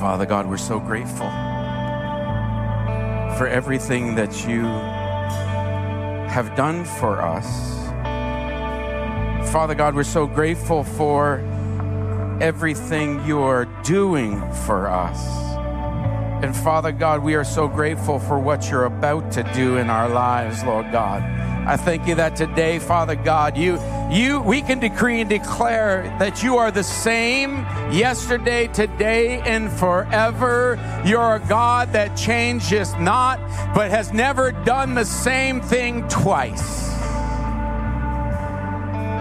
Father God, we're so grateful for everything that you have done for us. Father God, we're so grateful for everything you are doing for us. And Father God, we are so grateful for what you're about to do in our lives, Lord God. I thank you that today, Father God, you, you, we can decree and declare that you are the same yesterday, today, and forever. You're a God that changes not, but has never done the same thing twice.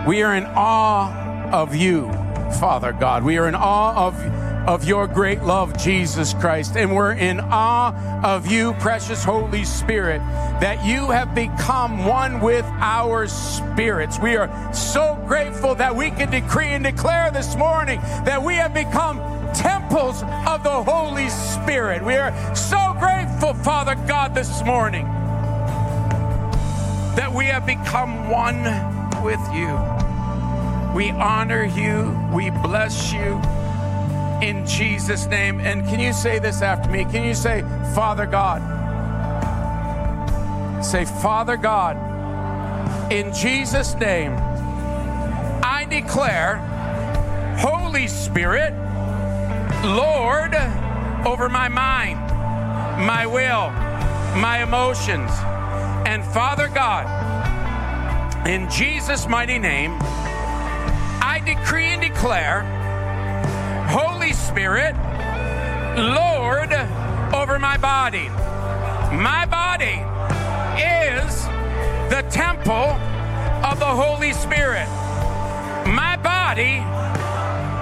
We are in awe of you, Father God. We are in awe of of your great love, Jesus Christ. And we're in awe of you, precious Holy Spirit, that you have become one with our spirits. We are so grateful that we can decree and declare this morning that we have become temples of the Holy Spirit. We are so grateful, Father God, this morning that we have become one with you. We honor you, we bless you in Jesus' name. And can you say this after me? Can you say, Father God? Say, Father God, in Jesus' name, I declare, Holy Spirit, Lord, over my mind, my will, my emotions. And Father God, in Jesus' mighty name, I decree and declare Holy Spirit, Lord over my body. My body Holy Spirit. My body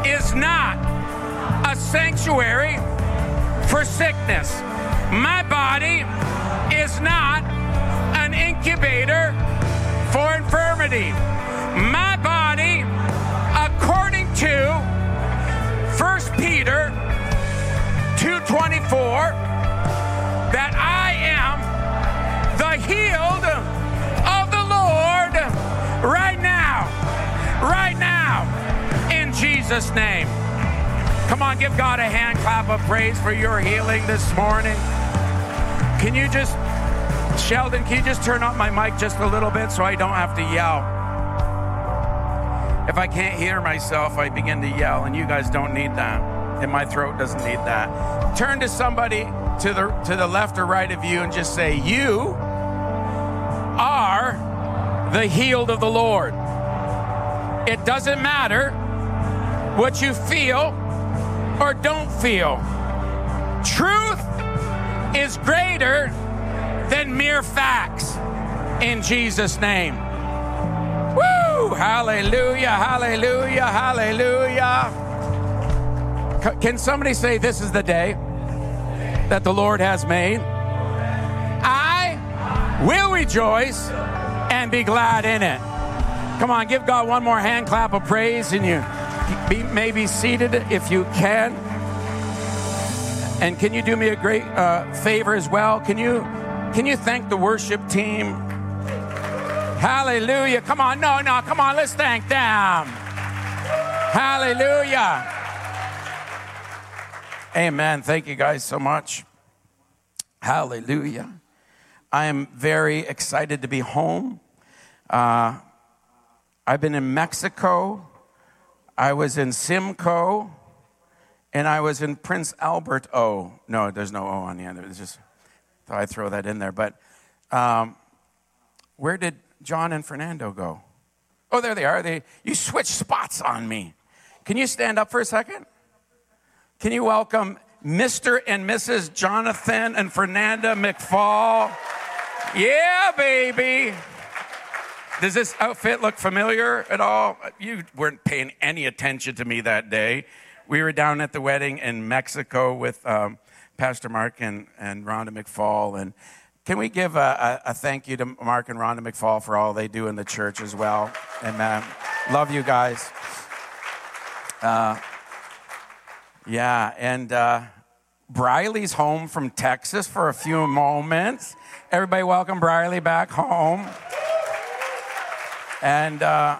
is not a sanctuary for sickness. My body is not an incubator for infirmity. My body, according to 1 Peter 2:24 that I am the healed Jesus name. Come on, give God a hand clap of praise for your healing this morning. Can you just Sheldon, can you just turn up my mic just a little bit so I don't have to yell? If I can't hear myself, I begin to yell, and you guys don't need that. And my throat doesn't need that. Turn to somebody to the, to the left or right of you and just say, You are the healed of the Lord. It doesn't matter what you feel or don't feel. Truth is greater than mere facts in Jesus' name. Woo! Hallelujah, hallelujah, hallelujah. Can somebody say, This is the day that the Lord has made? I will rejoice and be glad in it. Come on, give God one more hand clap of praise, and you be, may be seated if you can. And can you do me a great uh, favor as well? Can you can you thank the worship team Hallelujah. Come on. No, no. Come on. Let's thank them. Hallelujah. Amen. Thank you guys so much. Hallelujah. I am very excited to be home. Uh, I've been in Mexico. I was in Simcoe. And I was in Prince Albert O. No, there's no O on the end. It's just thought I'd throw that in there. But um, where did John and Fernando go? Oh, there they are. They, you switched spots on me. Can you stand up for a second? Can you welcome Mr. and Mrs. Jonathan and Fernanda McFall? Yeah, baby. Does this outfit look familiar at all? You weren't paying any attention to me that day. We were down at the wedding in Mexico with um, Pastor Mark and, and Rhonda McFall, and can we give a, a, a, thank you to Mark and Rhonda McFall for all they do in the church as well? Amen. Love you guys. Uh, yeah, and uh, Briley's home from Texas for a few moments. Everybody, welcome Briley back home. And uh,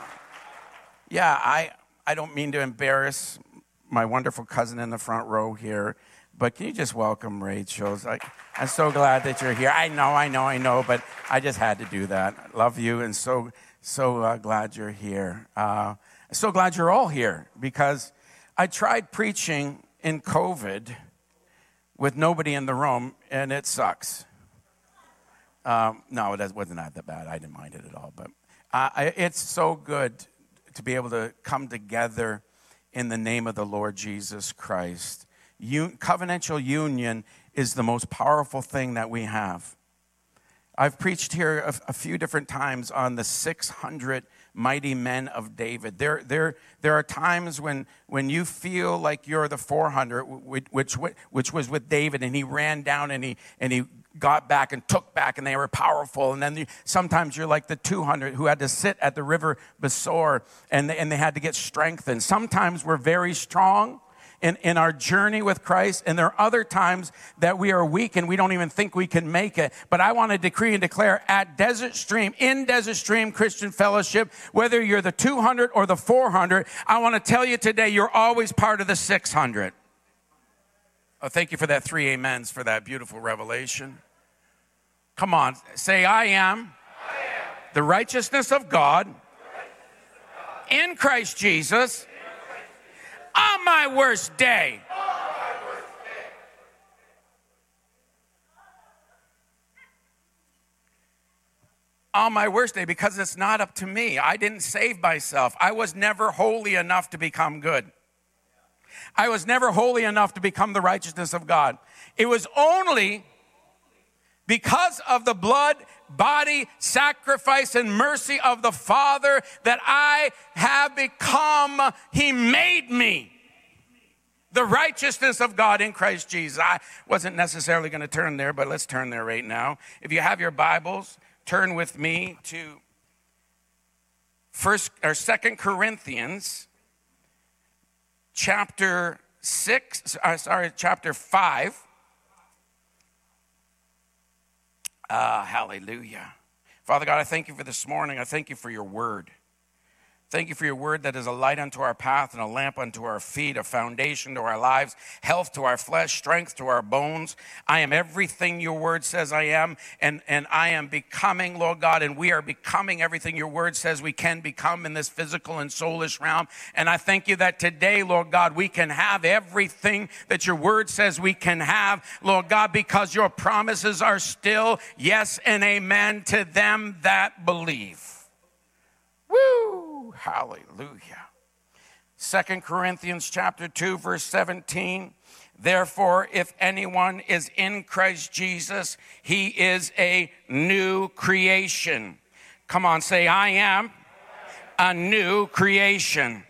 yeah, I, I don't mean to embarrass my wonderful cousin in the front row here, But can you just welcome Rachel? Like, I'm so glad that you're here. I know, I know, I know, but I just had to do that. I love you and so, so uh, glad you're here. Uh, so glad you're all here because I tried preaching in COVID with nobody in the room and it sucks. Um, no, it wasn't that bad. I didn't mind it at all. But uh, it's so good to be able to come together in the name of the Lord Jesus Christ. Covenantal union is the most powerful thing that we have. I've preached here a, a few different times on the 600 mighty men of David. There, there, there are times when, when you feel like you're the 400, which, which, was with David, and he ran down and he, and he got back and took back and they were powerful. And then sometimes you're like the 200 who had to sit at the river Besor and they, and they had to get strengthened. Sometimes we're very strong in, in our journey with Christ, and there are other times that we are weak and we don't even think we can make it. But I want to decree and declare at Desert Stream, in Desert Stream Christian Fellowship, whether you're the 200 or the 400, I want to tell you today, you're always part of the 600. Oh, thank you for that three amens for that beautiful revelation. Come on, say, I am, I am. the righteousness of God, righteousness of God. in Christ Jesus on my worst day. on my worst day because it's not up to me. I didn't save myself. I was never holy enough to become good. I was never holy enough to become the righteousness of God. It was only because of the blood, body, sacrifice, and mercy of the Father that I have become, He made me the righteousness of God in Christ Jesus. I wasn't necessarily going to turn there, but let's turn there right now. If you have your Bibles, turn with me to first or second Corinthians chapter 6, uh, sorry, chapter 5. Ah, hallelujah. Father God, I thank you for this morning. I thank you for your word. Thank you for your word that is a light unto our path and a lamp unto our feet, a foundation to our lives, health to our flesh, strength to our bones. I am everything your word says I am, and, and I am becoming, Lord God, and we are becoming everything your word says we can become in this physical and soulish realm. And I thank you that today, Lord God, we can have everything that your word says we can have, Lord God, because your promises are still yes and amen to them that believe. Woo! Hallelujah. Second Corinthians chapter 2 verse 17 Therefore if anyone is in Christ Jesus he is a new creation. Come on say I am a new creation.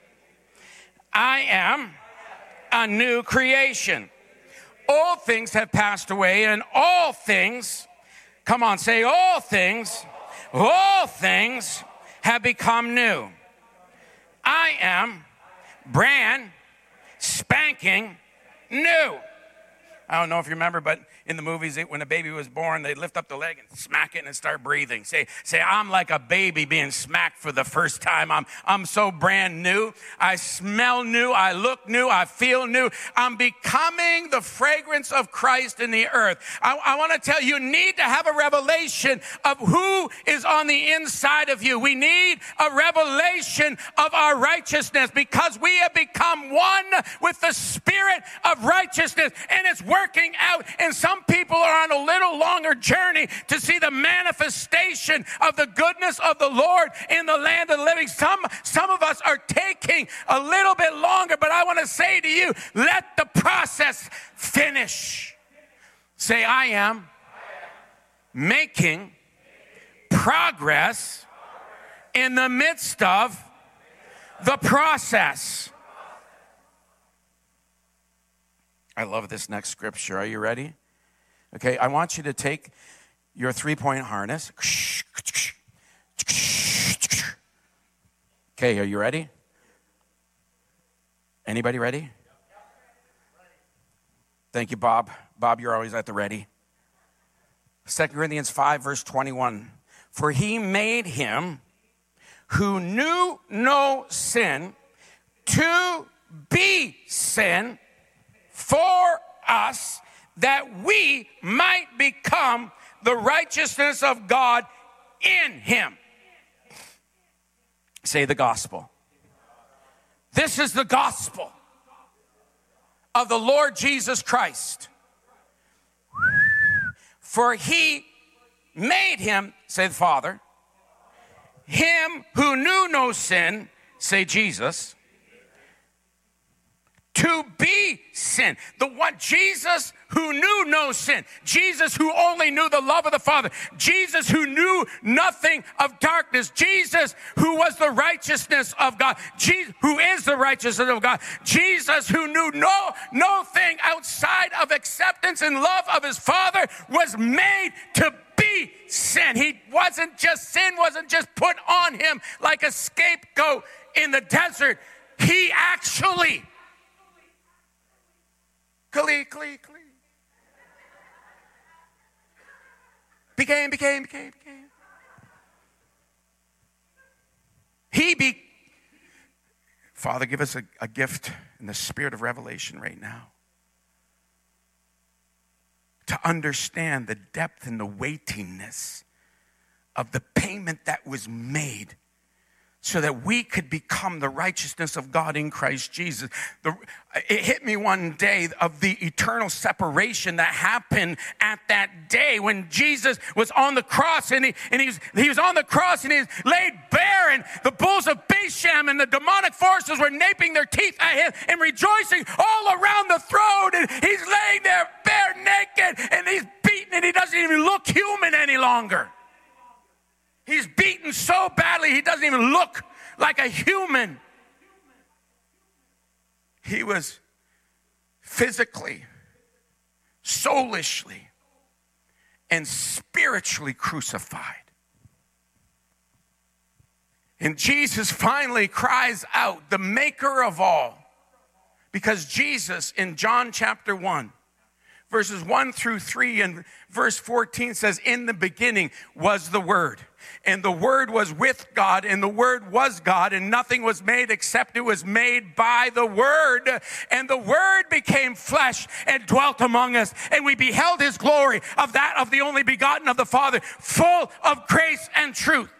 I am a new creation. All things have passed away and all things Come on say all things all things have become new. I am brand spanking new. I don't know if you remember, but in the movies, when a baby was born, they'd lift up the leg and smack it and start breathing. Say, say, I'm like a baby being smacked for the first time. I'm, I'm so brand new. I smell new. I look new. I feel new. I'm becoming the fragrance of Christ in the earth. I, I want to tell you, you need to have a revelation of who is on the inside of you. We need a revelation of our righteousness because we have become one with the spirit of righteousness and it's working out in some some people are on a little longer journey to see the manifestation of the goodness of the Lord in the land of the living. Some, some of us are taking a little bit longer, but I want to say to you, let the process finish. Say, I am making progress in the midst of the process. I love this next scripture. Are you ready? Okay, I want you to take your three point harness. Okay, are you ready? Anybody ready? Thank you, Bob. Bob, you're always at the ready. 2 Corinthians 5, verse 21. For he made him who knew no sin to be sin for us that we might become the righteousness of God in him. Say the gospel. This is the gospel of the Lord Jesus Christ. For he made him, say the Father, him who knew no sin, say Jesus, to be sin. The one, Jesus who knew no sin. Jesus who only knew the love of the Father. Jesus who knew nothing of darkness. Jesus who was the righteousness of God. Jesus who is the righteousness of God. Jesus who knew no, no thing outside of acceptance and love of his Father was made to be sin. He wasn't just, sin wasn't just put on him like a scapegoat in the desert. He actually Clee, clee, clee. Became, became, became, became. He be. Father, give us a, a gift in the spirit of revelation right now to understand the depth and the weightiness of the payment that was made so that we could become the righteousness of God in Christ Jesus. The, it hit me one day of the eternal separation that happened at that day when Jesus was on the cross and he, and he, was, he was on the cross and he was laid bare and the bulls of Bashan and the demonic forces were naping their teeth at him and rejoicing all around the throne and he's laying there bare naked and he's beaten and he doesn't even look human any longer. He's beaten so badly, he doesn't even look like a human. He was physically, soulishly, and spiritually crucified. And Jesus finally cries out, the maker of all. Because Jesus in John chapter 1, verses 1 through 3 and verse 14 says, In the beginning was the Word and the Word was with God, and the Word was God, and nothing was made except it was made by the Word. And the Word became flesh and dwelt among us, and we beheld His glory of that of the only begotten of the Father, full of grace and truth.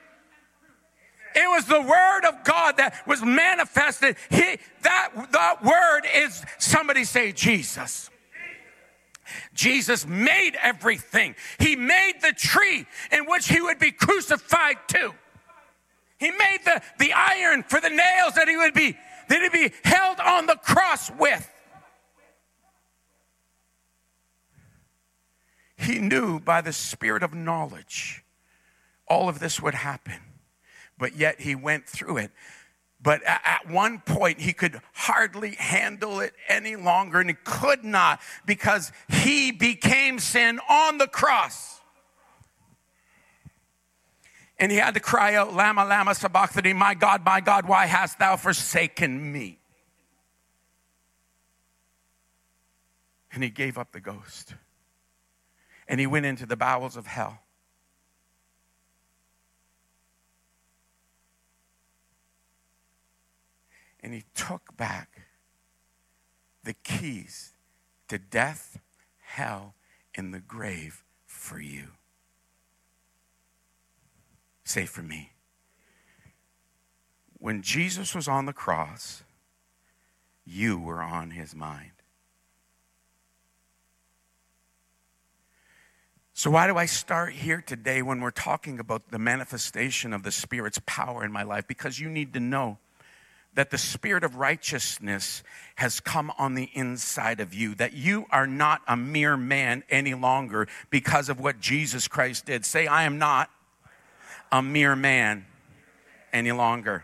It was the word of God that was manifested. He, that, that word is, somebody say Jesus. Jesus made everything. He made the tree in which he would be crucified to. He made the, the iron for the nails that he would be that he'd be held on the cross with. He knew by the spirit of knowledge all of this would happen, but yet he went through it but at one point, he could hardly handle it any longer, and he could not because he became sin on the cross. And he had to cry out, Lama, Lama, Sabachthani, my God, my God, why hast thou forsaken me? And he gave up the ghost. And he went into the bowels of hell. And he took back the keys to death, hell, and the grave for you. Say for me. When Jesus was on the cross, you were on his mind. So, why do I start here today when we're talking about the manifestation of the Spirit's power in my life? Because you need to know that the spirit of righteousness has come on the inside of you, that you are not a mere man any longer because of what Jesus Christ did. Say, I am not a mere man any longer.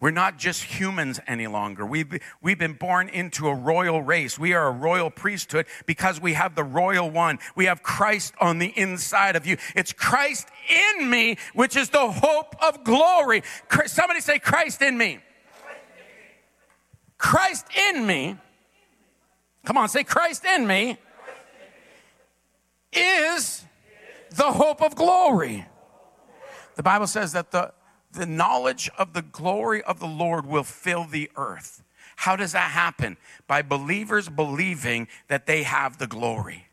We're not just humans any longer. We've, we've been born into a royal race. We are a royal priesthood because we have the royal one. We have Christ on the inside of you. It's Christ in me, which is the hope of glory. Somebody say, Christ in me. Christ in me. Come on, say, Christ in me is the hope of glory. The Bible says that the the knowledge of the glory of the Lord will fill the earth. How does that happen? By believers believing that they have the glory.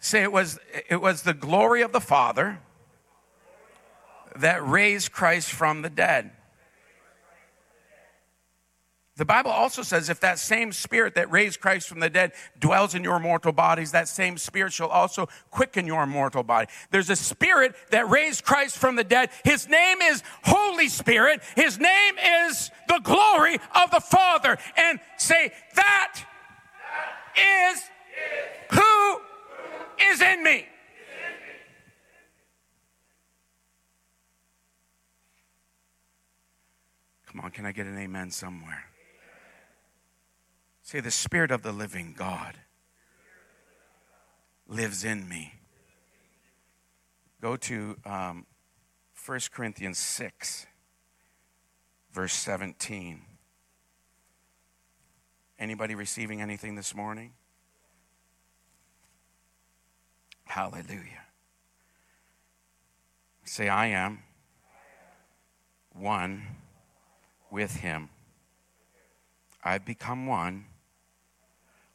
Say it was it was the glory of the Father that raised Christ from the dead. The Bible also says if that same spirit that raised Christ from the dead dwells in your mortal bodies, that same spirit shall also quicken your mortal body. There's a spirit that raised Christ from the dead. His name is Holy Spirit. His name is the glory of the Father. And say, that is who is in me. Come on, can I get an amen somewhere? Say, the Spirit of the living God lives in me. Go to um, 1 Corinthians 6, verse 17. Anybody receiving anything this morning? Hallelujah. Say, I am one with him. I've become one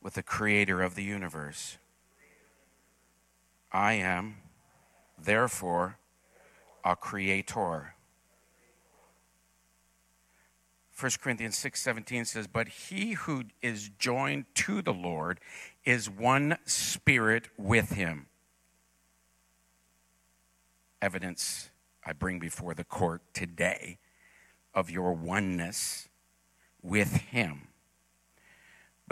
with the creator of the universe. I am, therefore, a creator. 1 Corinthians 6:17 says, "But he who is joined to the Lord is one spirit with him." Evidence I bring before the court today of your oneness with him.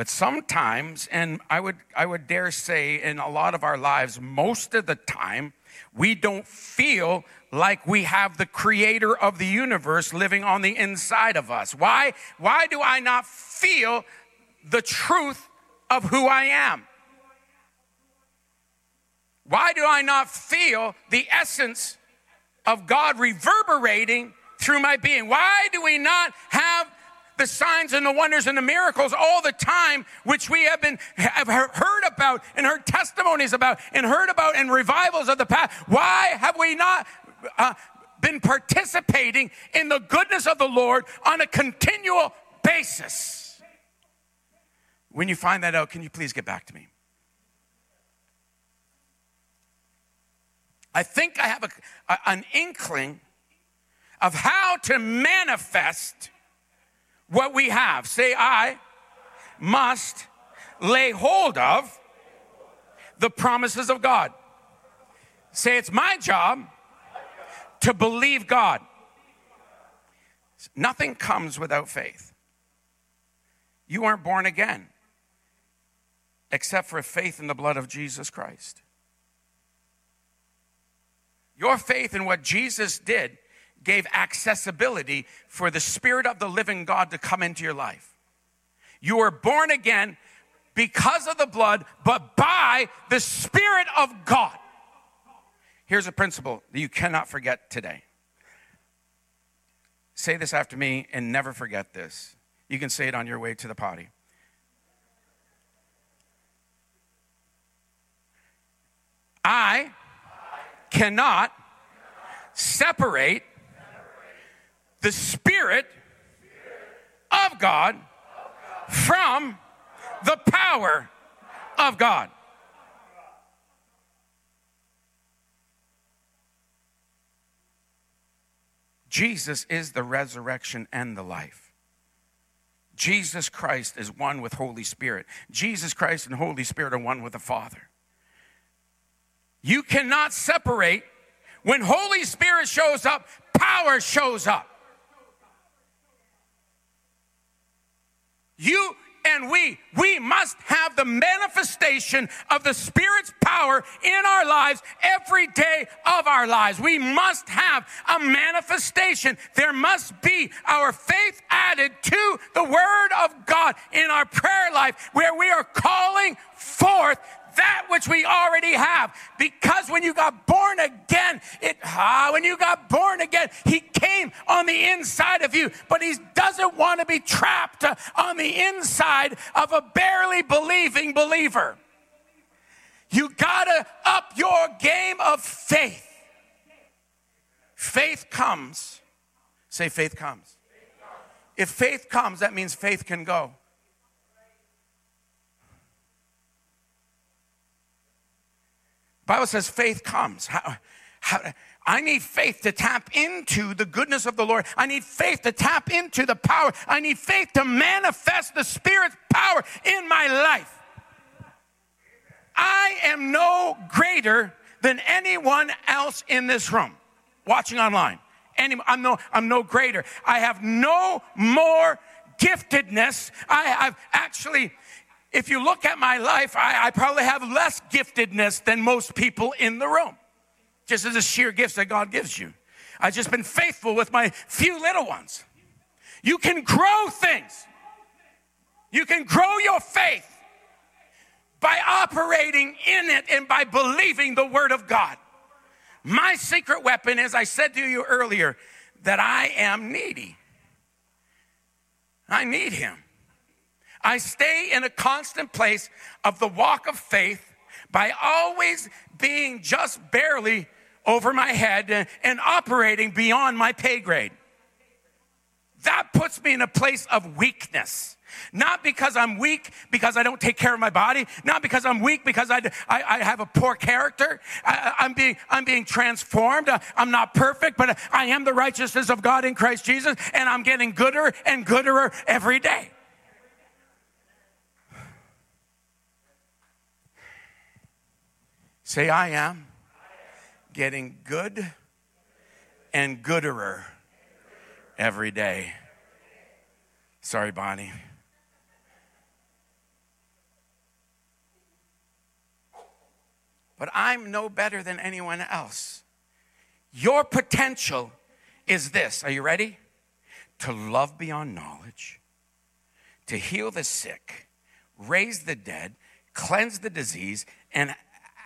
But sometimes, and I would, I would dare say in a lot of our lives, most of the time, we don't feel like we have the creator of the universe living on the inside of us. Why? Why do I not feel the truth of who I am? Why do I not feel the essence of God reverberating through my being? Why do we not have the signs and the wonders and the miracles all the time, which we have been have heard about and heard testimonies about and heard about in revivals of the past. Why have we not uh, been participating in the goodness of the Lord on a continual basis? When you find that out, can you please get back to me? I think I have a, a, an inkling of how to manifest what we have. Say, I must lay hold of the promises of God. Say, it's my job to believe God. Nothing comes without faith. You aren't born again except for faith in the blood of Jesus Christ. Your faith in what Jesus did gave accessibility for the Spirit of the living God to come into your life. You were born again because of the blood, but by the Spirit of God. Here's a principle that you cannot forget today. Say this after me and never forget this. You can say it on your way to the potty. I cannot separate the Spirit of God from the power of God. Jesus is the resurrection and the life. Jesus Christ is one with Holy Spirit. Jesus Christ and Holy Spirit are one with the Father. You cannot separate when Holy Spirit shows up, power shows up. You and we, we must have the manifestation of the Spirit's power in our lives every day of our lives. We must have a manifestation. There must be our faith added to the Word of God in our prayer life where we are calling forth that which we already have. Because when you got born again, it ah, when you got born again, he came on the inside of you, but he doesn't want to be trapped uh, on the inside of a barely believing believer. You gotta up your game of faith. Faith comes. Say, faith comes. If faith comes, that means faith can go. Bible says faith comes. How, how, I need faith to tap into the goodness of the Lord. I need faith to tap into the power. I need faith to manifest the Spirit's power in my life. I am no greater than anyone else in this room watching online. Any, I'm, no, I'm no greater. I have no more giftedness. I, have actually, if you look at my life, I, I probably have less giftedness than most people in the room just as a sheer gifts that God gives you. I've just been faithful with my few little ones. You can grow things. You can grow your faith by operating in it and by believing the word of God. My secret weapon, as I said to you earlier, that I am needy. I need him. I stay in a constant place of the walk of faith by always being just barely over my head and operating beyond my pay grade. That puts me in a place of weakness. Not because I'm weak, because I don't take care of my body. Not because I'm weak, because I, I, I have a poor character. I, am being, I'm being transformed. Uh, I'm not perfect, but I am the righteousness of God in Christ Jesus, and I'm getting gooder and gooder every day. Say, I am getting good and gooderer every day. Sorry, Bonnie. But I'm no better than anyone else. Your potential is this. Are you ready? To love beyond knowledge, to heal the sick, raise the dead, cleanse the disease, and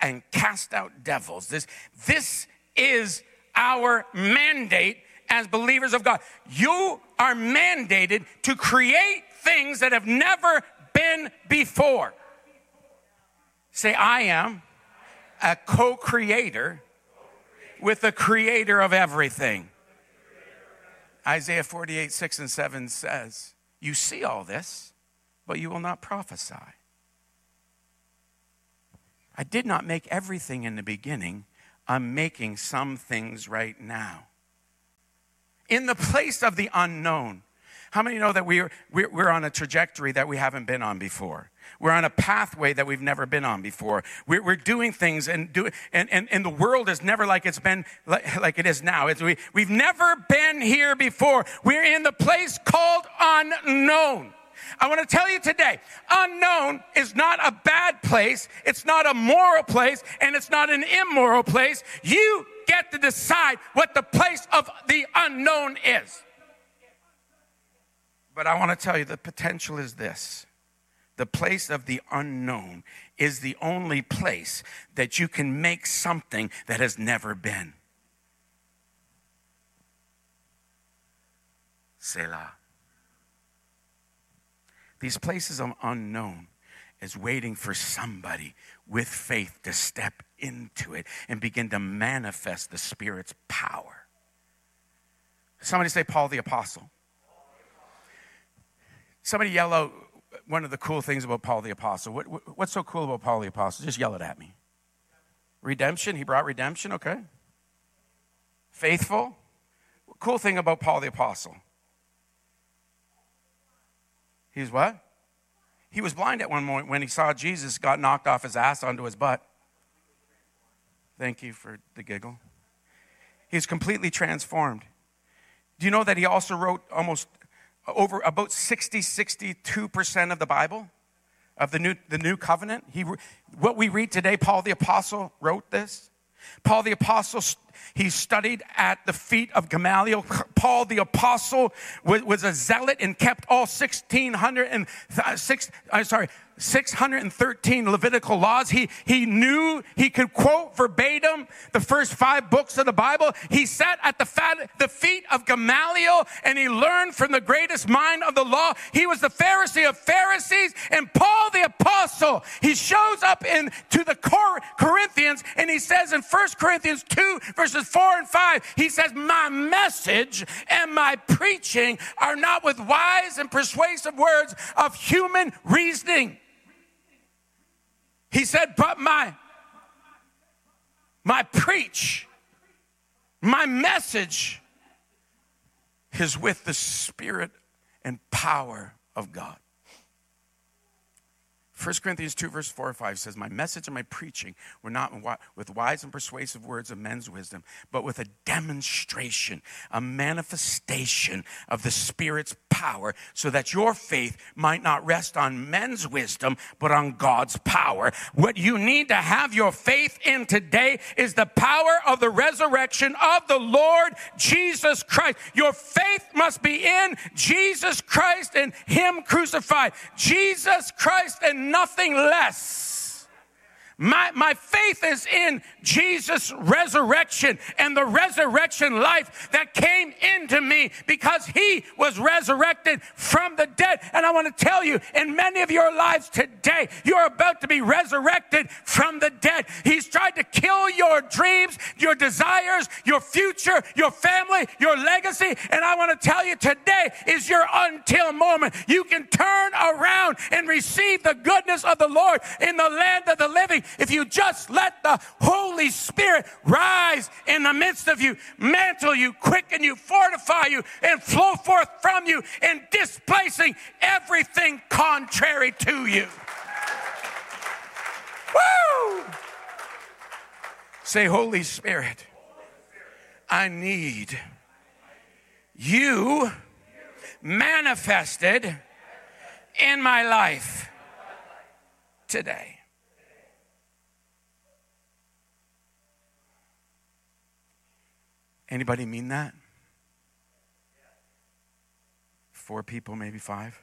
and cast out devils. This, this is our mandate as believers of God. You are mandated to create things that have never been before. Say, I am a co creator with the creator of everything. Isaiah 48, 6 and 7 says, You see all this, but you will not prophesy. I did not make everything in the beginning. I'm making some things right now. In the place of the unknown, how many know that we're, we're, on a trajectory that we haven't been on before? We're on a pathway that we've never been on before. We're, we're doing things and, do, and, and, and the world is never like it's been like, like it is now. It's, we, we've never been here before. We're in the place called unknown. I want to tell you today unknown is not a bad place, it's not a moral place, and it's not an immoral place. You get to decide what the place of the unknown is. But I want to tell you the potential is this the place of the unknown is the only place that you can make something that has never been. Selah. These places of unknown is waiting for somebody with faith to step into it and begin to manifest the Spirit's power. Somebody say, Paul the Apostle. Somebody yell out one of the cool things about Paul the Apostle. What, what, what's so cool about Paul the Apostle? Just yell it at me. Redemption. He brought redemption, okay? Faithful. Cool thing about Paul the Apostle. He's what? He was blind at one moment when he saw Jesus got knocked off his ass onto his butt. Thank you for the giggle. He's completely transformed. Do you know that he also wrote almost uh, over about 60, 62% of the Bible? Of the new, the new covenant, he, what we read today, Paul the Apostle wrote this. Paul the Apostle, he studied at the feet of Gamaliel. Paul the Apostle was, a zealot and kept all 1600 and uh, six, uh, sorry, 613 Levitical laws. He, he knew he could quote verbatim the first five books of the Bible. He sat at the, fat, the feet of Gamaliel and he learned from the greatest mind of the law. He was the Pharisee of Pharisees and Paul the Apostle. He shows up in to the Cor- Corinthians and he says in 1 Corinthians 2 verses 4 and 5, he says, my message and my preaching are not with wise and persuasive words of human reasoning. He said, but my, my preach, my message is with the spirit and power of God. 1 Corinthians 2, verse 4 or 5 says, My message and my preaching were not with wise and persuasive words of men's wisdom, but with a demonstration, a manifestation of the Spirit's power, so that your faith might not rest on men's wisdom, but on God's power. What you need to have your faith in today is the power of the resurrection of the Lord Jesus Christ. Your faith must be in Jesus Christ and Him crucified. Jesus Christ and nothing less. My, my faith is in Jesus' resurrection and the resurrection life that came into me because he was resurrected from the dead. And I want to tell you, in many of your lives today, you're about to be resurrected from the dead. He's tried to kill your dreams, your desires, your future, your family, your legacy. And I want to tell you today is your until moment. You can turn around and receive the goodness of the Lord in the land of the living if you just let the Holy Spirit rise in the midst of you, mantle you, quicken you, fortify you, and flow forth from you in displacing everything contrary to you. Woo! Say, Holy Spirit, I need you manifested in my life today. Anybody mean that? Four people, maybe five?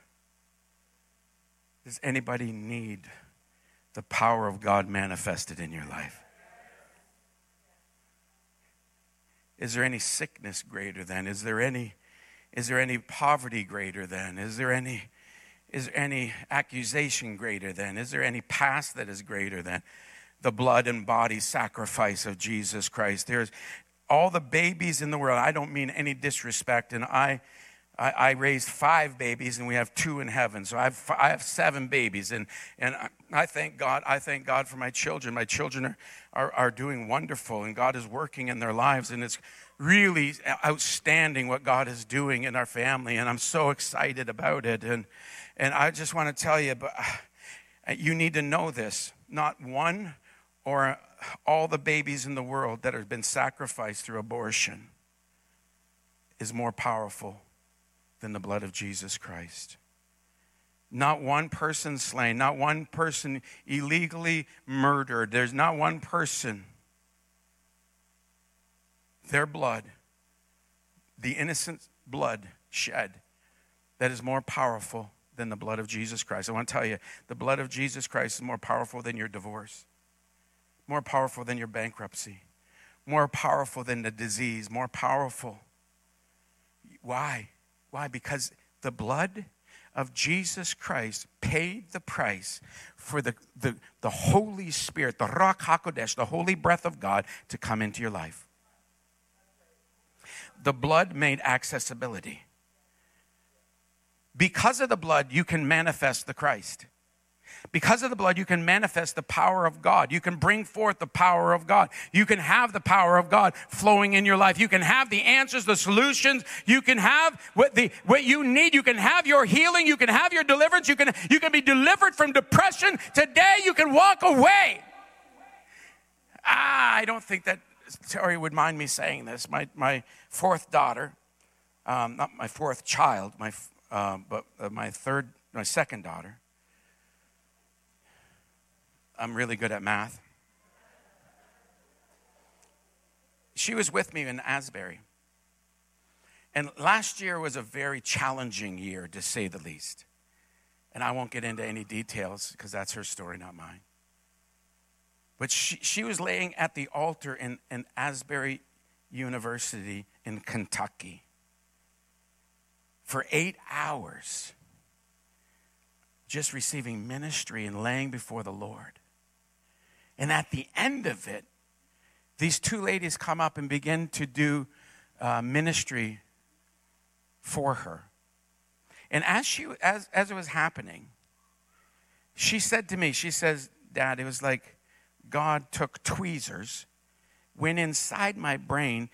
Does anybody need the power of God manifested in your life? Is there any sickness greater than? Is there any is there any poverty greater than? Is there any is there any accusation greater than? Is there any past that is greater than the blood and body sacrifice of Jesus Christ? There's all the babies in the world. I don't mean any disrespect, and I, I, I raised five babies, and we have two in heaven. So I have, I have seven babies, and, and I thank God. I thank God for my children. My children are, are, are doing wonderful, and God is working in their lives, and it's really outstanding what God is doing in our family, and I'm so excited about it. And, and I just want to tell you, but uh, you need to know this. Not one or all the babies in the world that have been sacrificed through abortion is more powerful than the blood of Jesus Christ. Not one person slain, not one person illegally murdered. There's not one person. Their blood, the innocent blood shed, that is more powerful than the blood of Jesus Christ. I want to tell you, the blood of Jesus Christ is more powerful than your divorce more powerful than your bankruptcy, more powerful than the disease, more powerful. Why? Why? Because the blood of Jesus Christ paid the price for the, the, the Holy Spirit, the Ruach HaKodesh, the holy breath of God, to come into your life. The blood made accessibility. Because of the blood, you can manifest the Christ. Because of the blood, you can manifest the power of God. You can bring forth the power of God. You can have the power of God flowing in your life. You can have the answers, the solutions. You can have what, the, what you need. You can have your healing. You can have your deliverance. You can, you can be delivered from depression. Today, you can walk away. Ah, I don't think that Terry would mind me saying this. My, my fourth daughter, um, not my fourth child, my, uh, but uh, my third, my second daughter, I'm really good at math. She was with me in Asbury. And last year was a very challenging year, to say the least. And I won't get into any details because that's her story, not mine. But she, she was laying at the altar in, in Asbury University in Kentucky for eight hours just receiving ministry and laying before the Lord. And at the end of it, these two ladies come up and begin to do uh, ministry for her. And as, she, as, as it was happening, she said to me, she says, Dad, it was like God took tweezers, went inside my brain,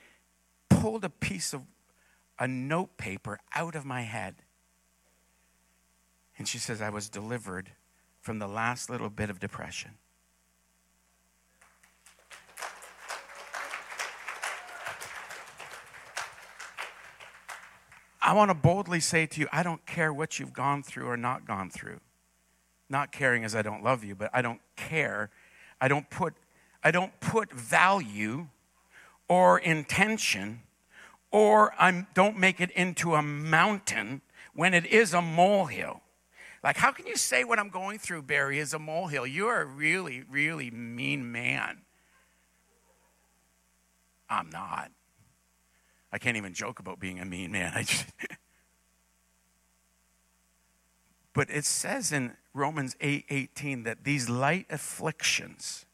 pulled a piece of a note paper out of my head. And she says, I was delivered from the last little bit of depression. I want to boldly say to you, I don't care what you've gone through or not gone through. Not caring as I don't love you, but I don't care. I don't put, I don't put value or intention or I don't make it into a mountain when it is a molehill. Like, how can you say what I'm going through, Barry, is a molehill? You're a really, really mean man. I'm not. I can't even joke about being a mean man. I just but it says in Romans 8 18 that these light afflictions,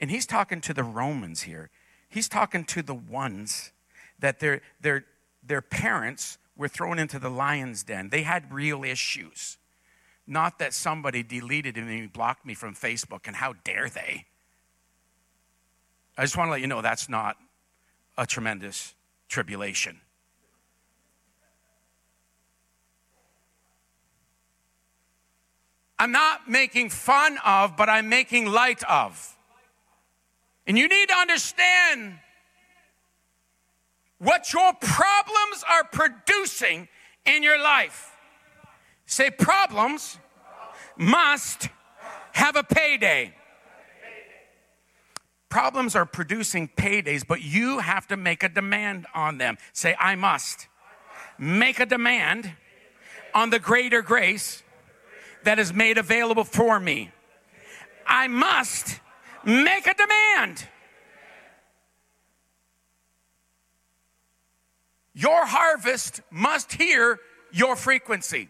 and he's talking to the Romans here, he's talking to the ones that their, their, their parents were thrown into the lion's den. They had real issues. Not that somebody deleted and blocked me from Facebook, and how dare they? I just want to let you know that's not a tremendous tribulation. I'm not making fun of, but I'm making light of. And you need to understand what your problems are producing in your life. Say, problems must have a payday. Problems are producing paydays, but you have to make a demand on them. Say, I must make a demand on the greater grace that is made available for me. I must make a demand. Your harvest must hear your frequency.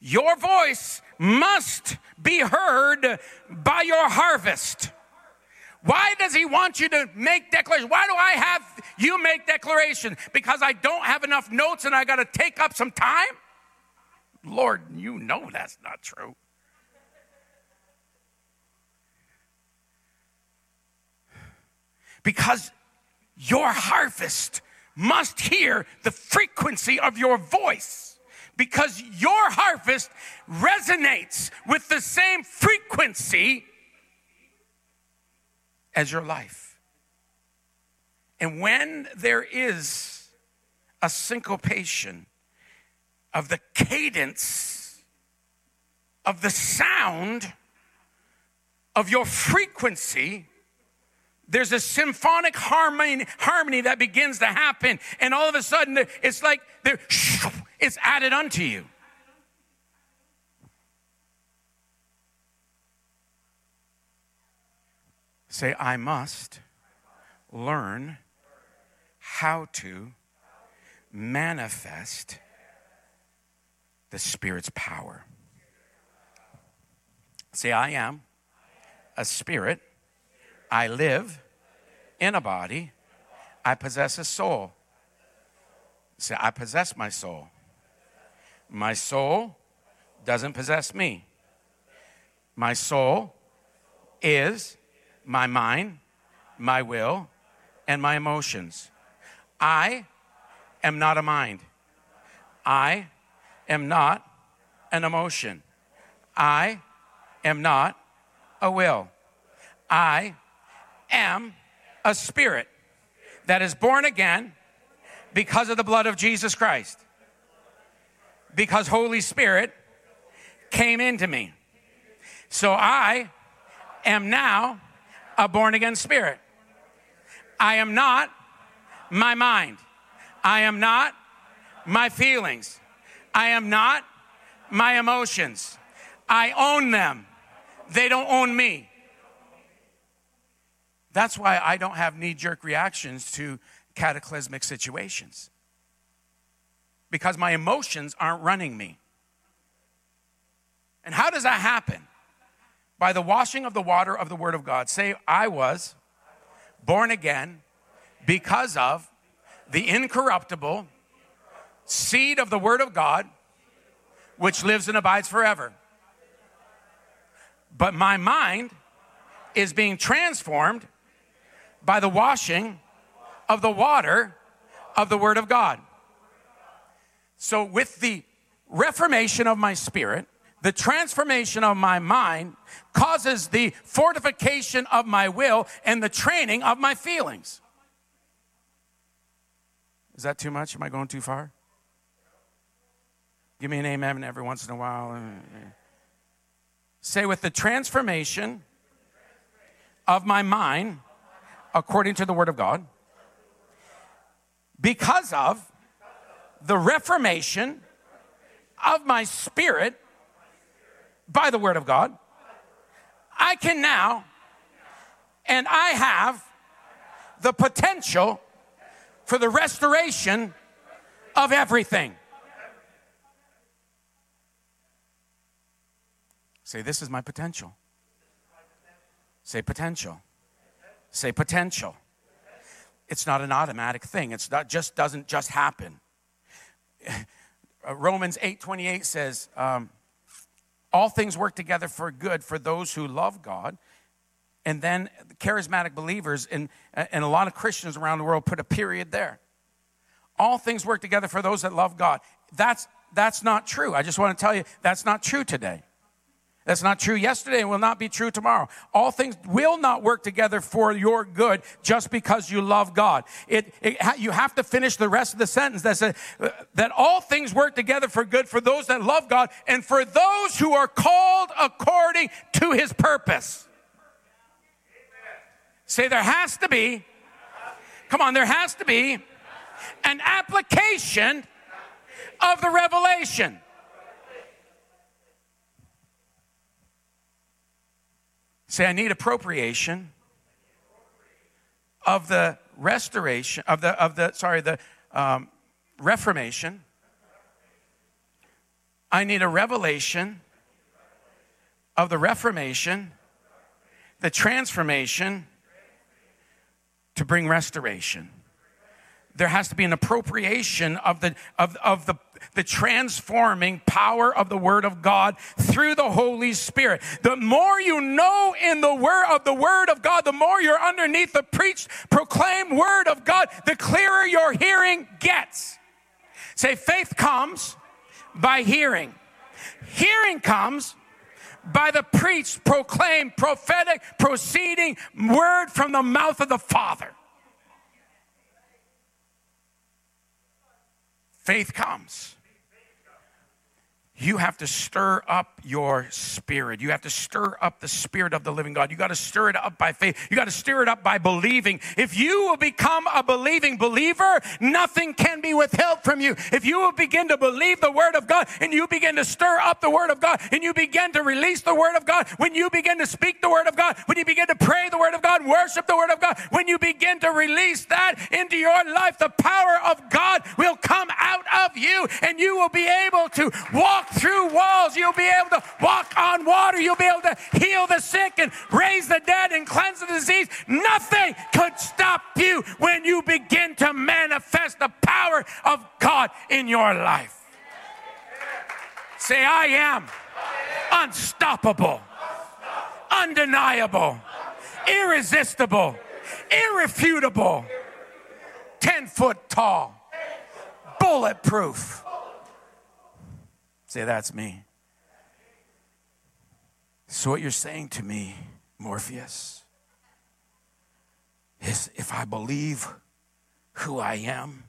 Your voice must be heard by your harvest. Why does he want you to make declarations? Why do I have you make declarations? Because I don't have enough notes and I got to take up some time? Lord, you know that's not true. Because your harvest must hear the frequency of your voice because your harvest resonates with the same frequency as your life. And when there is a syncopation of the cadence of the sound of your frequency, there's a symphonic harmony, harmony that begins to happen, and all of a sudden it's like it's added unto you. Say, I must learn how to manifest the Spirit's power. Say, I am a spirit I live in a body. I possess a soul. Say, I possess my soul. My soul doesn't possess me. My soul is my mind, my will, and my emotions. I am not a mind. I am not an emotion. I am not a will. I am a spirit that is born again because of the blood of Jesus Christ. Because Holy Spirit came into me. So I am now a born again spirit. I am not my mind. I am not my feelings. I am not my emotions. I own them. They don't own me. That's why I don't have knee jerk reactions to cataclysmic situations. Because my emotions aren't running me. And how does that happen? By the washing of the water of the Word of God. Say, I was born again because of the incorruptible seed of the Word of God, which lives and abides forever. But my mind is being transformed by the washing of the water of the Word of God. So, with the reformation of my spirit, the transformation of my mind causes the fortification of my will and the training of my feelings. Is that too much? Am I going too far? Give me an amen every once in a while. Say, with the transformation of my mind, according to the Word of God, because of the reformation of my spirit by the Word of God, I can now, and I have the potential for the restoration of everything. Say, This is my potential. Say, potential. Say, potential. It's not an automatic thing. It's not just doesn't just happen. Romans 8:28 says, um, "All things work together for good for those who love God." And then charismatic believers and, and a lot of Christians around the world put a period there. All things work together for those that love God. That's that's not true. I just want to tell you that's not true today. That's not true yesterday and will not be true tomorrow. All things will not work together for your good just because you love God. It, it you have to finish the rest of the sentence that says uh, that all things work together for good for those that love God and for those who are called according to his purpose. Say there has to be, come on, there has to be an application of the revelation. Say, I need appropriation of the restoration, of the, of the sorry, the um, reformation. I need a revelation of the reformation, the transformation to bring restoration there has to be an appropriation of the, of, of the, the transforming power of the Word of God through the Holy Spirit. The more you know in the Word of the Word of God, the more you're underneath the preached, proclaimed Word of God, the clearer your hearing gets. Say, faith comes by hearing. Hearing comes by the preached, proclaimed, prophetic, proceeding word from the mouth of the Father. Faith comes you have to stir up your spirit. You have to stir up the spirit of the living God. You got to stir it up by faith. You got to stir it up by believing. If you will become a believing believer, nothing can be withheld from you. If you will begin to believe the word of God and you begin to stir up the word of God and you begin to release the word of God, when you begin to speak the word of God, when you begin to pray the word of God, worship the word of God, when you begin to release that into your life, the power of God will come out of you and you will be able to walk through walls. You'll be able to walk on water. You'll be able to heal the sick and raise the dead and cleanse the disease. Nothing could stop you when you begin to manifest the power of God in your life. Say, I am unstoppable, undeniable, irresistible, irrefutable, 10 foot tall, bulletproof Say, that's me. So, what you're saying to me, Morpheus, is if I believe who I am,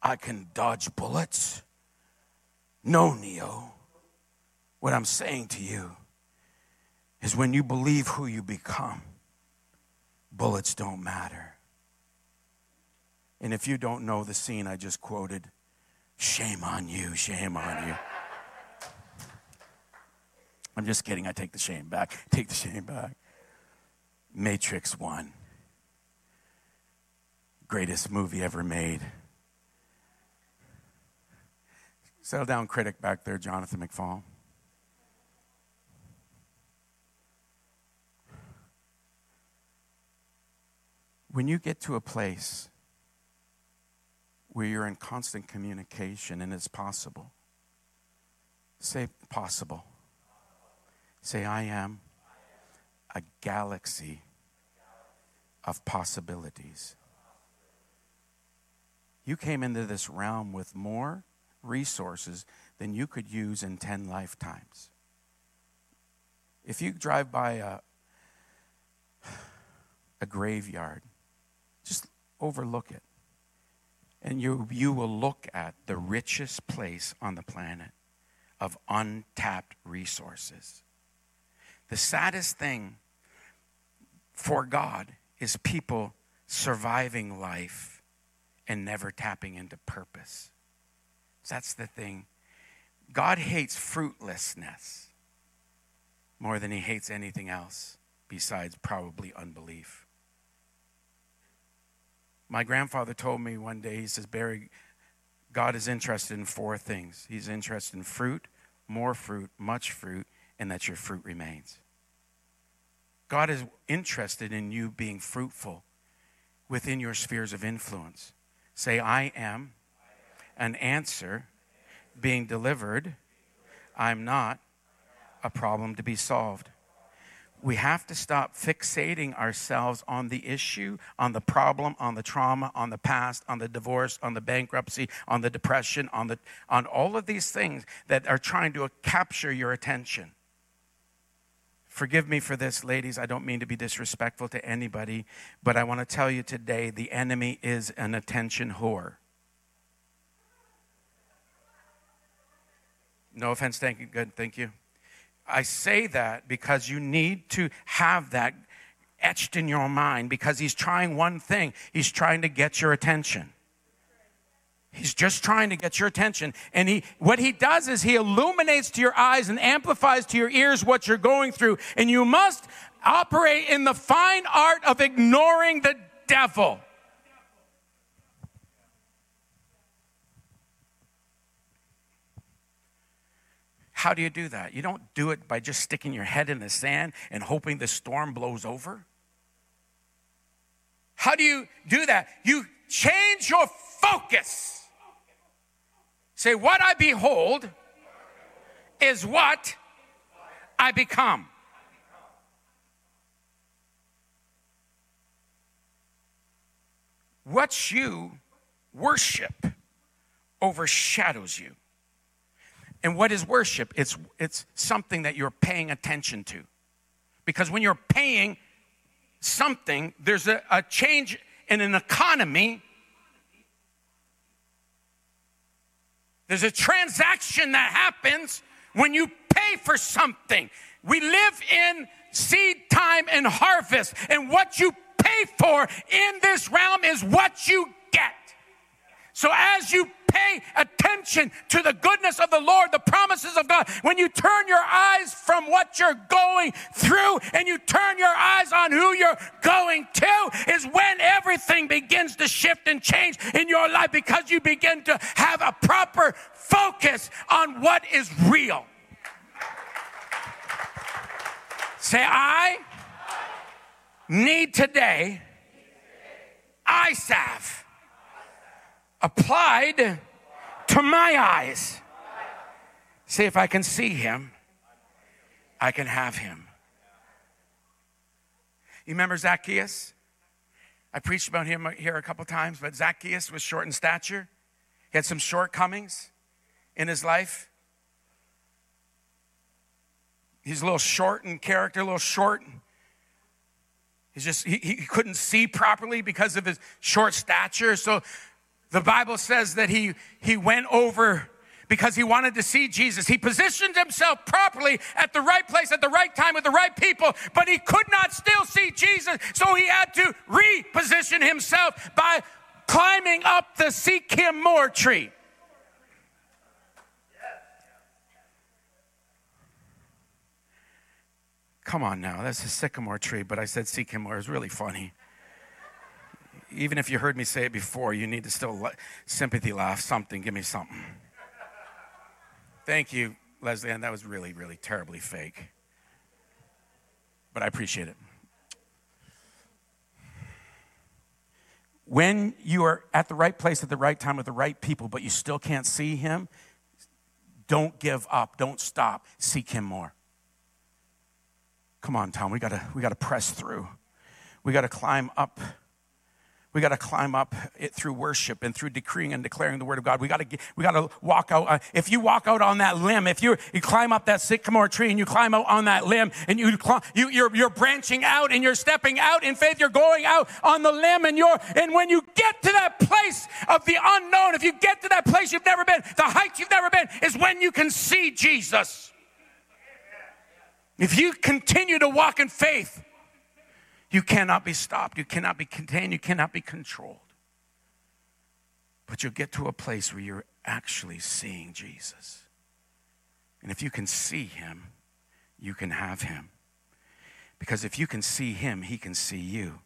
I can dodge bullets. No, Neo. What I'm saying to you is when you believe who you become, bullets don't matter. And if you don't know the scene I just quoted, shame on you, shame on you. I'm just kidding. I take the shame back. Take the shame back. Matrix 1. Greatest movie ever made. Settle down, critic back there, Jonathan McFall. When you get to a place where you're in constant communication and it's possible, say possible. Say, I am a galaxy of possibilities. You came into this realm with more resources than you could use in 10 lifetimes. If you drive by a, a graveyard, just overlook it. And you, you will look at the richest place on the planet of untapped resources. The saddest thing for God is people surviving life and never tapping into purpose. That's the thing. God hates fruitlessness more than he hates anything else besides probably unbelief. My grandfather told me one day, he says, Barry, God is interested in four things. He's interested in fruit, more fruit, much fruit, and that your fruit remains. God is interested in you being fruitful within your spheres of influence. Say, I am an answer being delivered. I'm not a problem to be solved. We have to stop fixating ourselves on the issue, on the problem, on the trauma, on the past, on the divorce, on the bankruptcy, on the depression, on, the, on all of these things that are trying to capture your attention. Forgive me for this, ladies. I don't mean to be disrespectful to anybody, but I want to tell you today the enemy is an attention whore. No offense, thank you. Good, thank you. I say that because you need to have that etched in your mind because he's trying one thing he's trying to get your attention. He's just trying to get your attention. And he, what he does is he illuminates to your eyes and amplifies to your ears what you're going through. And you must operate in the fine art of ignoring the devil. How do you do that? You don't do it by just sticking your head in the sand and hoping the storm blows over. How do you do that? You change your focus. Say, What I behold is what I become. What you worship overshadows you. And what is worship? It's, it's something that you're paying attention to. Because when you're paying something, there's a, a change in an economy. There's a transaction that happens when you pay for something. We live in seed time and harvest, and what you pay for in this realm is what you get. So as you pay attention to the goodness of the Lord, the promises of God, when you turn your eyes from what you're going through and you turn your eyes on who you're going to, is when everything begins to shift and change in your life because you begin to have a proper focus on what is real. Say, I need today salve applied to my eyes. See if I can see him, I can have him. You remember Zacchaeus? I preached about him here a couple times, but Zacchaeus was short in stature. He had some shortcomings in his life. He's a little short in character, a little short. He's just, he, he couldn't see properly because of his short stature. So the Bible says that he, he went over because he wanted to see Jesus. He positioned himself properly at the right place at the right time with the right people, but he could not still see Jesus. So he had to reposition himself by climbing up the seek him more tree. Come on now, that's a sycamore tree, but I said seek him more. It's really funny even if you heard me say it before, you need to still sympathy laugh, something, give me something. Thank you, Leslie Ann. That was really, really terribly fake. But I appreciate it. when you are at the right place at the right time with the right people, but you still can't see Him, don't give up. Don't stop. Seek Him more. Come on, Tom. We gotta, we gotta press through. We gotta climb up we got to climb up it through worship and through decreeing and declaring the word of God. We got to we got to walk out. Uh, if you walk out on that limb, if you you climb up that sycamore tree and you climb out on that limb and you, you you're you're branching out and you're stepping out in faith. You're going out on the limb and you're and when you get to that place of the unknown, if you get to that place you've never been, the heights you've never been, is when you can see Jesus. If you continue to walk in faith you cannot be stopped. You cannot be contained. You cannot be controlled. But you'll get to a place where you're actually seeing Jesus. And if you can see him, you can have him. Because if you can see him, he can see you.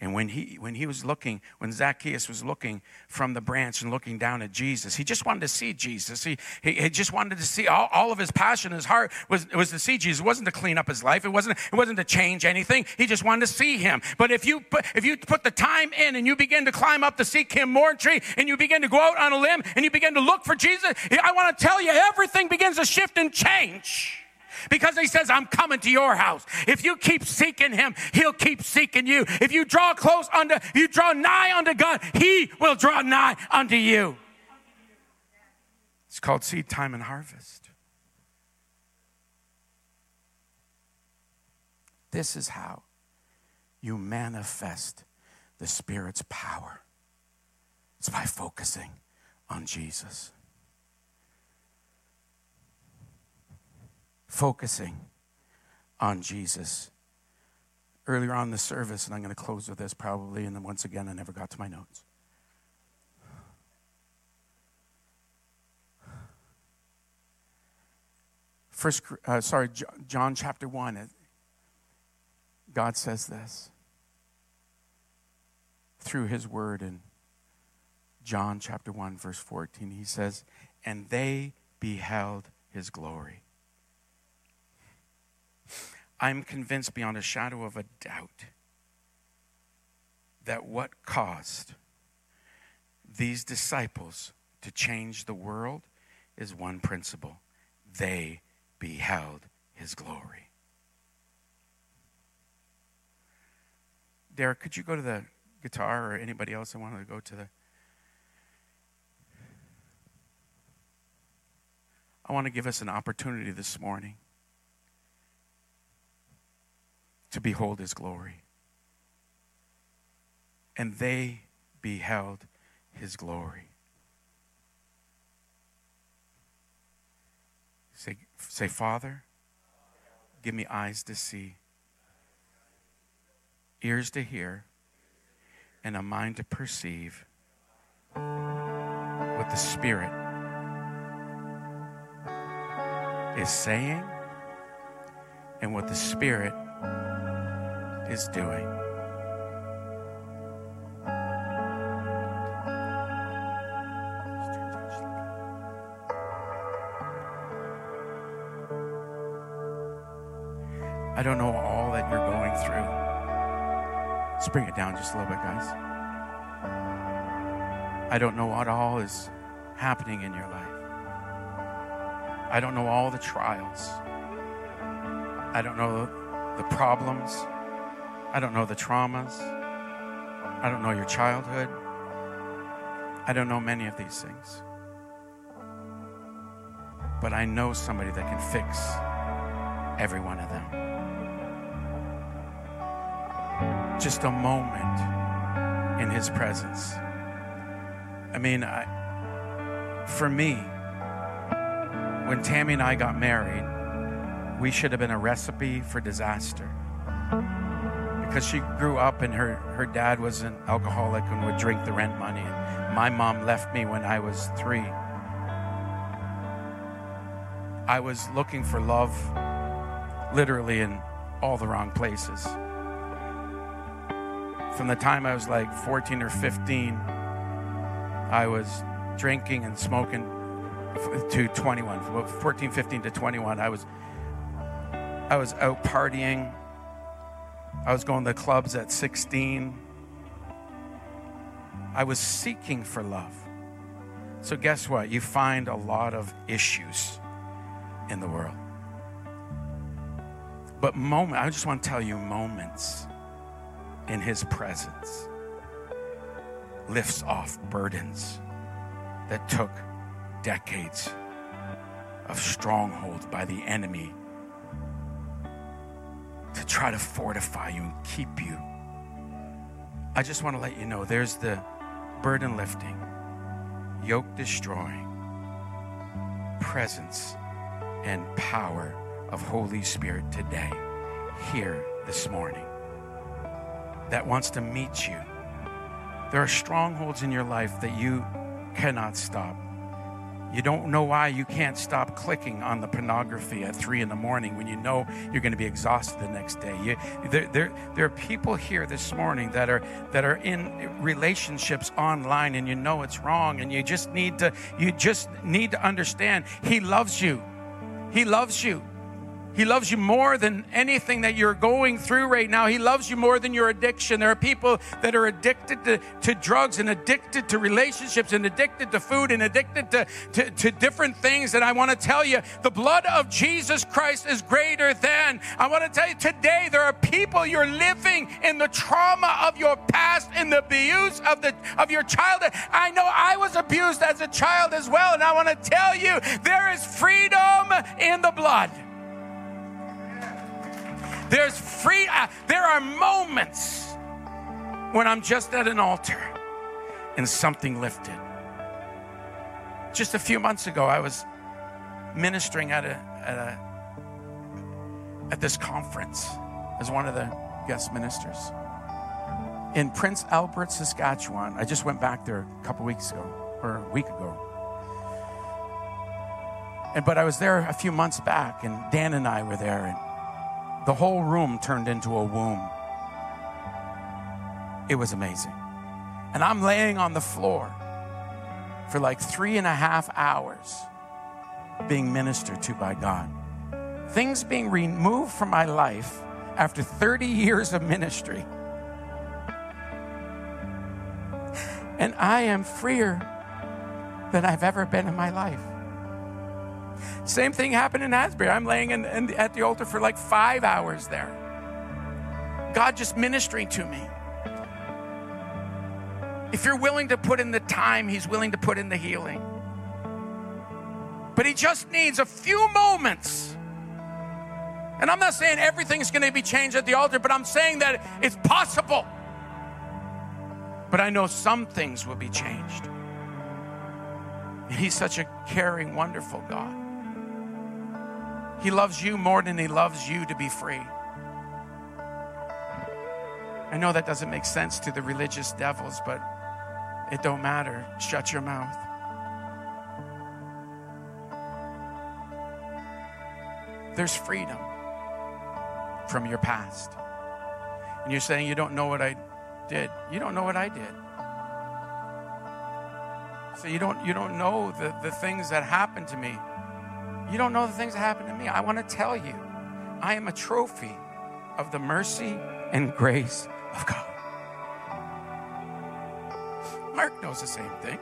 And when he, when he was looking, when Zacchaeus was looking from the branch and looking down at Jesus, he just wanted to see Jesus. He, he, he just wanted to see all, all of his passion, his heart was, was to see Jesus. It wasn't to clean up his life. It wasn't, it wasn't to change anything. He just wanted to see him. But if you, put, if you put the time in and you begin to climb up the seek him more tree and you begin to go out on a limb and you begin to look for Jesus, I want to tell you, everything begins to shift and change because he says, I'm coming to your house. If you keep seeking him, he'll keep seeking you. If you draw close unto, you draw nigh unto God, he will draw nigh unto you. It's called seed time and harvest. This is how you manifest the Spirit's power. It's by focusing on Jesus. Focusing on Jesus. Earlier on the service, and I'm going to close with this probably, and then once again, I never got to my notes. First, uh, sorry, John chapter 1, God says this through his word in John chapter 1, verse 14. He says, And they beheld his glory I'm convinced beyond a shadow of a doubt that what caused these disciples to change the world is one principle they beheld his glory. Derek, could you go to the guitar or anybody else I wanted to go to the. I want to give us an opportunity this morning to behold his glory. And they beheld his glory. Say, say, Father, give me eyes to see, ears to hear, and a mind to perceive what the Spirit is saying and what the Spirit is doing. I don't know all that you're going through. Let's bring it down just a little bit, guys. I don't know what all is happening in your life. I don't know all the trials. I don't know the problems. I don't know the traumas. I don't know your childhood. I don't know many of these things. But I know somebody that can fix every one of them. Just a moment in his presence. I mean, I, for me, when Tammy and I got married, we should have been a recipe for disaster because she grew up and her, her dad was an alcoholic and would drink the rent money. And my mom left me when I was three. I was looking for love literally in all the wrong places. From the time I was like 14 or 15, I was drinking and smoking to 21. 14, 15 to 21, I was I was out partying I was going to clubs at 16. I was seeking for love. So, guess what? You find a lot of issues in the world. But moment, I just want to tell you moments in his presence lifts off burdens that took decades of strongholds by the enemy to try to fortify you and keep you. I just want to let you know there's the burden lifting, yoke destroying presence and power of Holy Spirit today, here this morning, that wants to meet you. There are strongholds in your life that you cannot stop. You don't know why you can't stop clicking on the pornography at three in the morning when you know you're going to be exhausted the next day. You, there, there, there are people here this morning that are that are in relationships online, and you know it's wrong, and you just need to you just need to understand He loves you. He loves you. He loves you more than anything that you're going through right now. He loves you more than your addiction. There are people that are addicted to, to drugs and addicted to relationships and addicted to food and addicted to, to, to different things. And I want to tell you, the blood of Jesus Christ is greater than. I want to tell you today, there are people you're living in the trauma of your past, in the abuse of, the, of your childhood. I know I was abused as a child as well. And I want to tell you, there is freedom in the blood. There's free, uh, there are moments when I'm just at an altar and something lifted. Just a few months ago, I was ministering at a, at a at this conference as one of the guest ministers in Prince Albert, Saskatchewan. I just went back there a couple weeks ago or a week ago. And but I was there a few months back, and Dan and I were there, and the whole room turned into a womb. It was amazing. And I'm laying on the floor for like three and a half hours being ministered to by God. Things being removed from my life after 30 years of ministry. And I am freer than I've ever been in my life. Same thing happened in Asbury. I'm laying in, in, at the altar for like five hours there. God just ministering to me. If you're willing to put in the time, He's willing to put in the healing. But He just needs a few moments. And I'm not saying everything's going to be changed at the altar, but I'm saying that it's possible. But I know some things will be changed. And He's such a caring, wonderful God. He loves you more than He loves you to be free. I know that doesn't make sense to the religious devils, but it don't matter. Shut your mouth. There's freedom from your past. And you're saying you don't know what I did. You don't know what I did. So you don't you don't know the, the things that happened to me. You don't know the things that happened to me. I want to tell you, I am a trophy of the mercy and grace of God. Mark knows the same thing.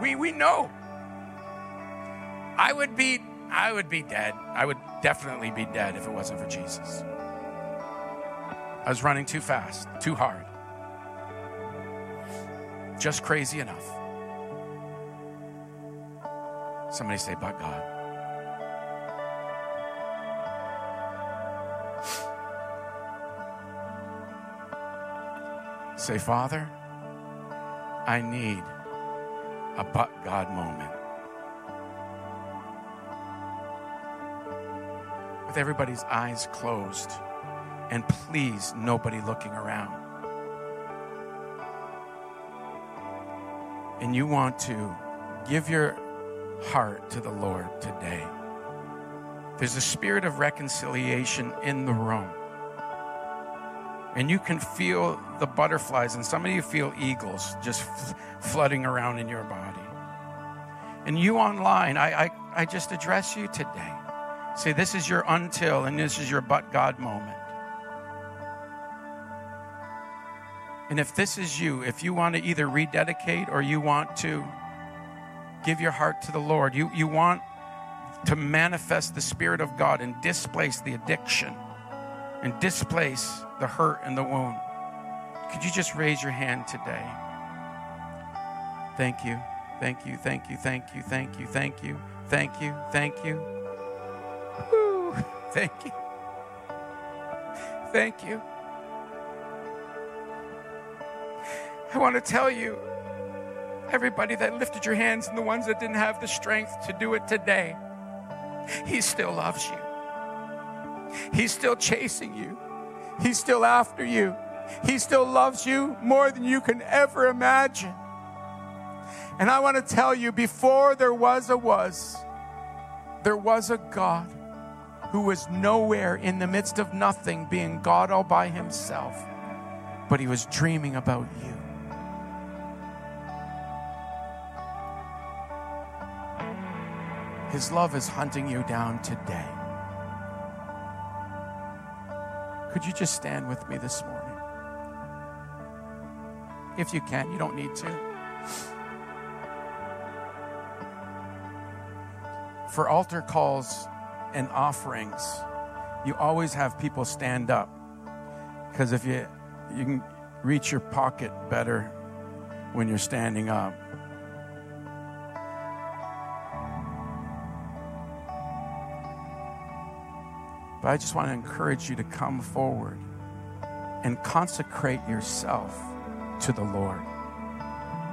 We, we know. I would be I would be dead. I would definitely be dead if it wasn't for Jesus. I was running too fast, too hard. Just crazy enough. Somebody say, but God. Say, Father, I need a but God moment. With everybody's eyes closed, and please, nobody looking around. And you want to give your heart to the Lord today. There's a spirit of reconciliation in the room. And you can feel the butterflies, and some of you feel eagles just f- flooding around in your body. And you online, I, I, I just address you today. Say, this is your until, and this is your but God moment. And if this is you, if you want to either rededicate or you want to give your heart to the Lord, you, you want to manifest the Spirit of God and displace the addiction and displace the hurt and the wound, could you just raise your hand today? Thank you. Thank you. Thank you. Thank you. Thank you. Thank you. Thank you. Thank you. Woo. Thank you. Thank you. I want to tell you, everybody that lifted your hands and the ones that didn't have the strength to do it today, He still loves you. He's still chasing you. He's still after you. He still loves you more than you can ever imagine. And I want to tell you before there was a was, there was a God who was nowhere in the midst of nothing, being God all by himself, but he was dreaming about you. His love is hunting you down today. Could you just stand with me this morning? If you can, you don't need to. For altar calls and offerings, you always have people stand up. Because if you you can reach your pocket better when you're standing up. But I just want to encourage you to come forward and consecrate yourself to the Lord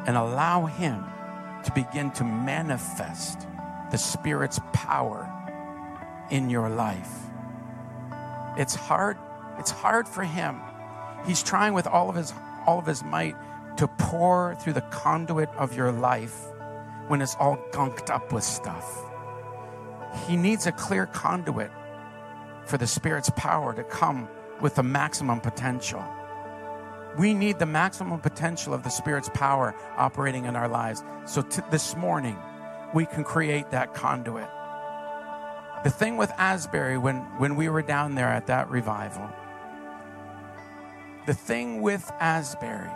and allow Him to begin to manifest the Spirit's power in your life. It's hard, it's hard for Him. He's trying with all of his all of his might to pour through the conduit of your life when it's all gunked up with stuff. He needs a clear conduit for the Spirit's power to come with the maximum potential. We need the maximum potential of the Spirit's power operating in our lives. So t- this morning, we can create that conduit. The thing with Asbury, when, when we were down there at that revival, the thing with Asbury,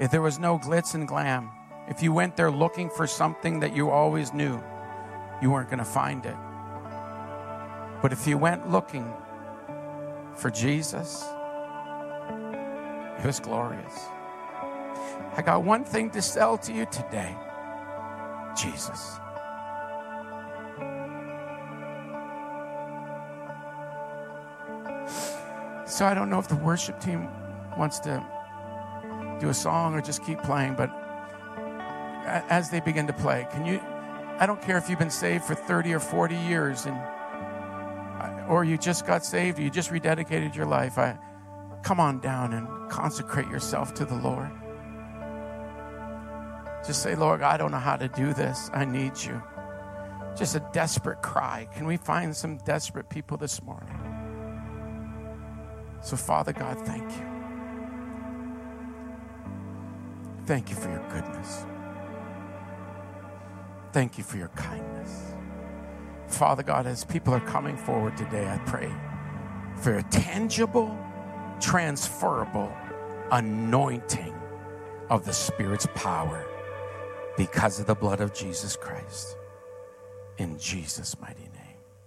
if there was no glitz and glam, if you went there looking for something that you always knew, you weren't going to find it. But if you went looking for Jesus, it was glorious. I got one thing to sell to you today Jesus. So I don't know if the worship team wants to do a song or just keep playing, but as they begin to play, can you? I don't care if you've been saved for 30 or 40 years and or you just got saved, or you just rededicated your life, I, come on down and consecrate yourself to the Lord. Just say, Lord, I don't know how to do this. I need you. Just a desperate cry. Can we find some desperate people this morning? So, Father God, thank you. Thank you for your goodness. Thank you for your kindness. Father God, as people are coming forward today, I pray for a tangible, transferable anointing of the Spirit's power because of the blood of Jesus Christ. In Jesus' mighty name.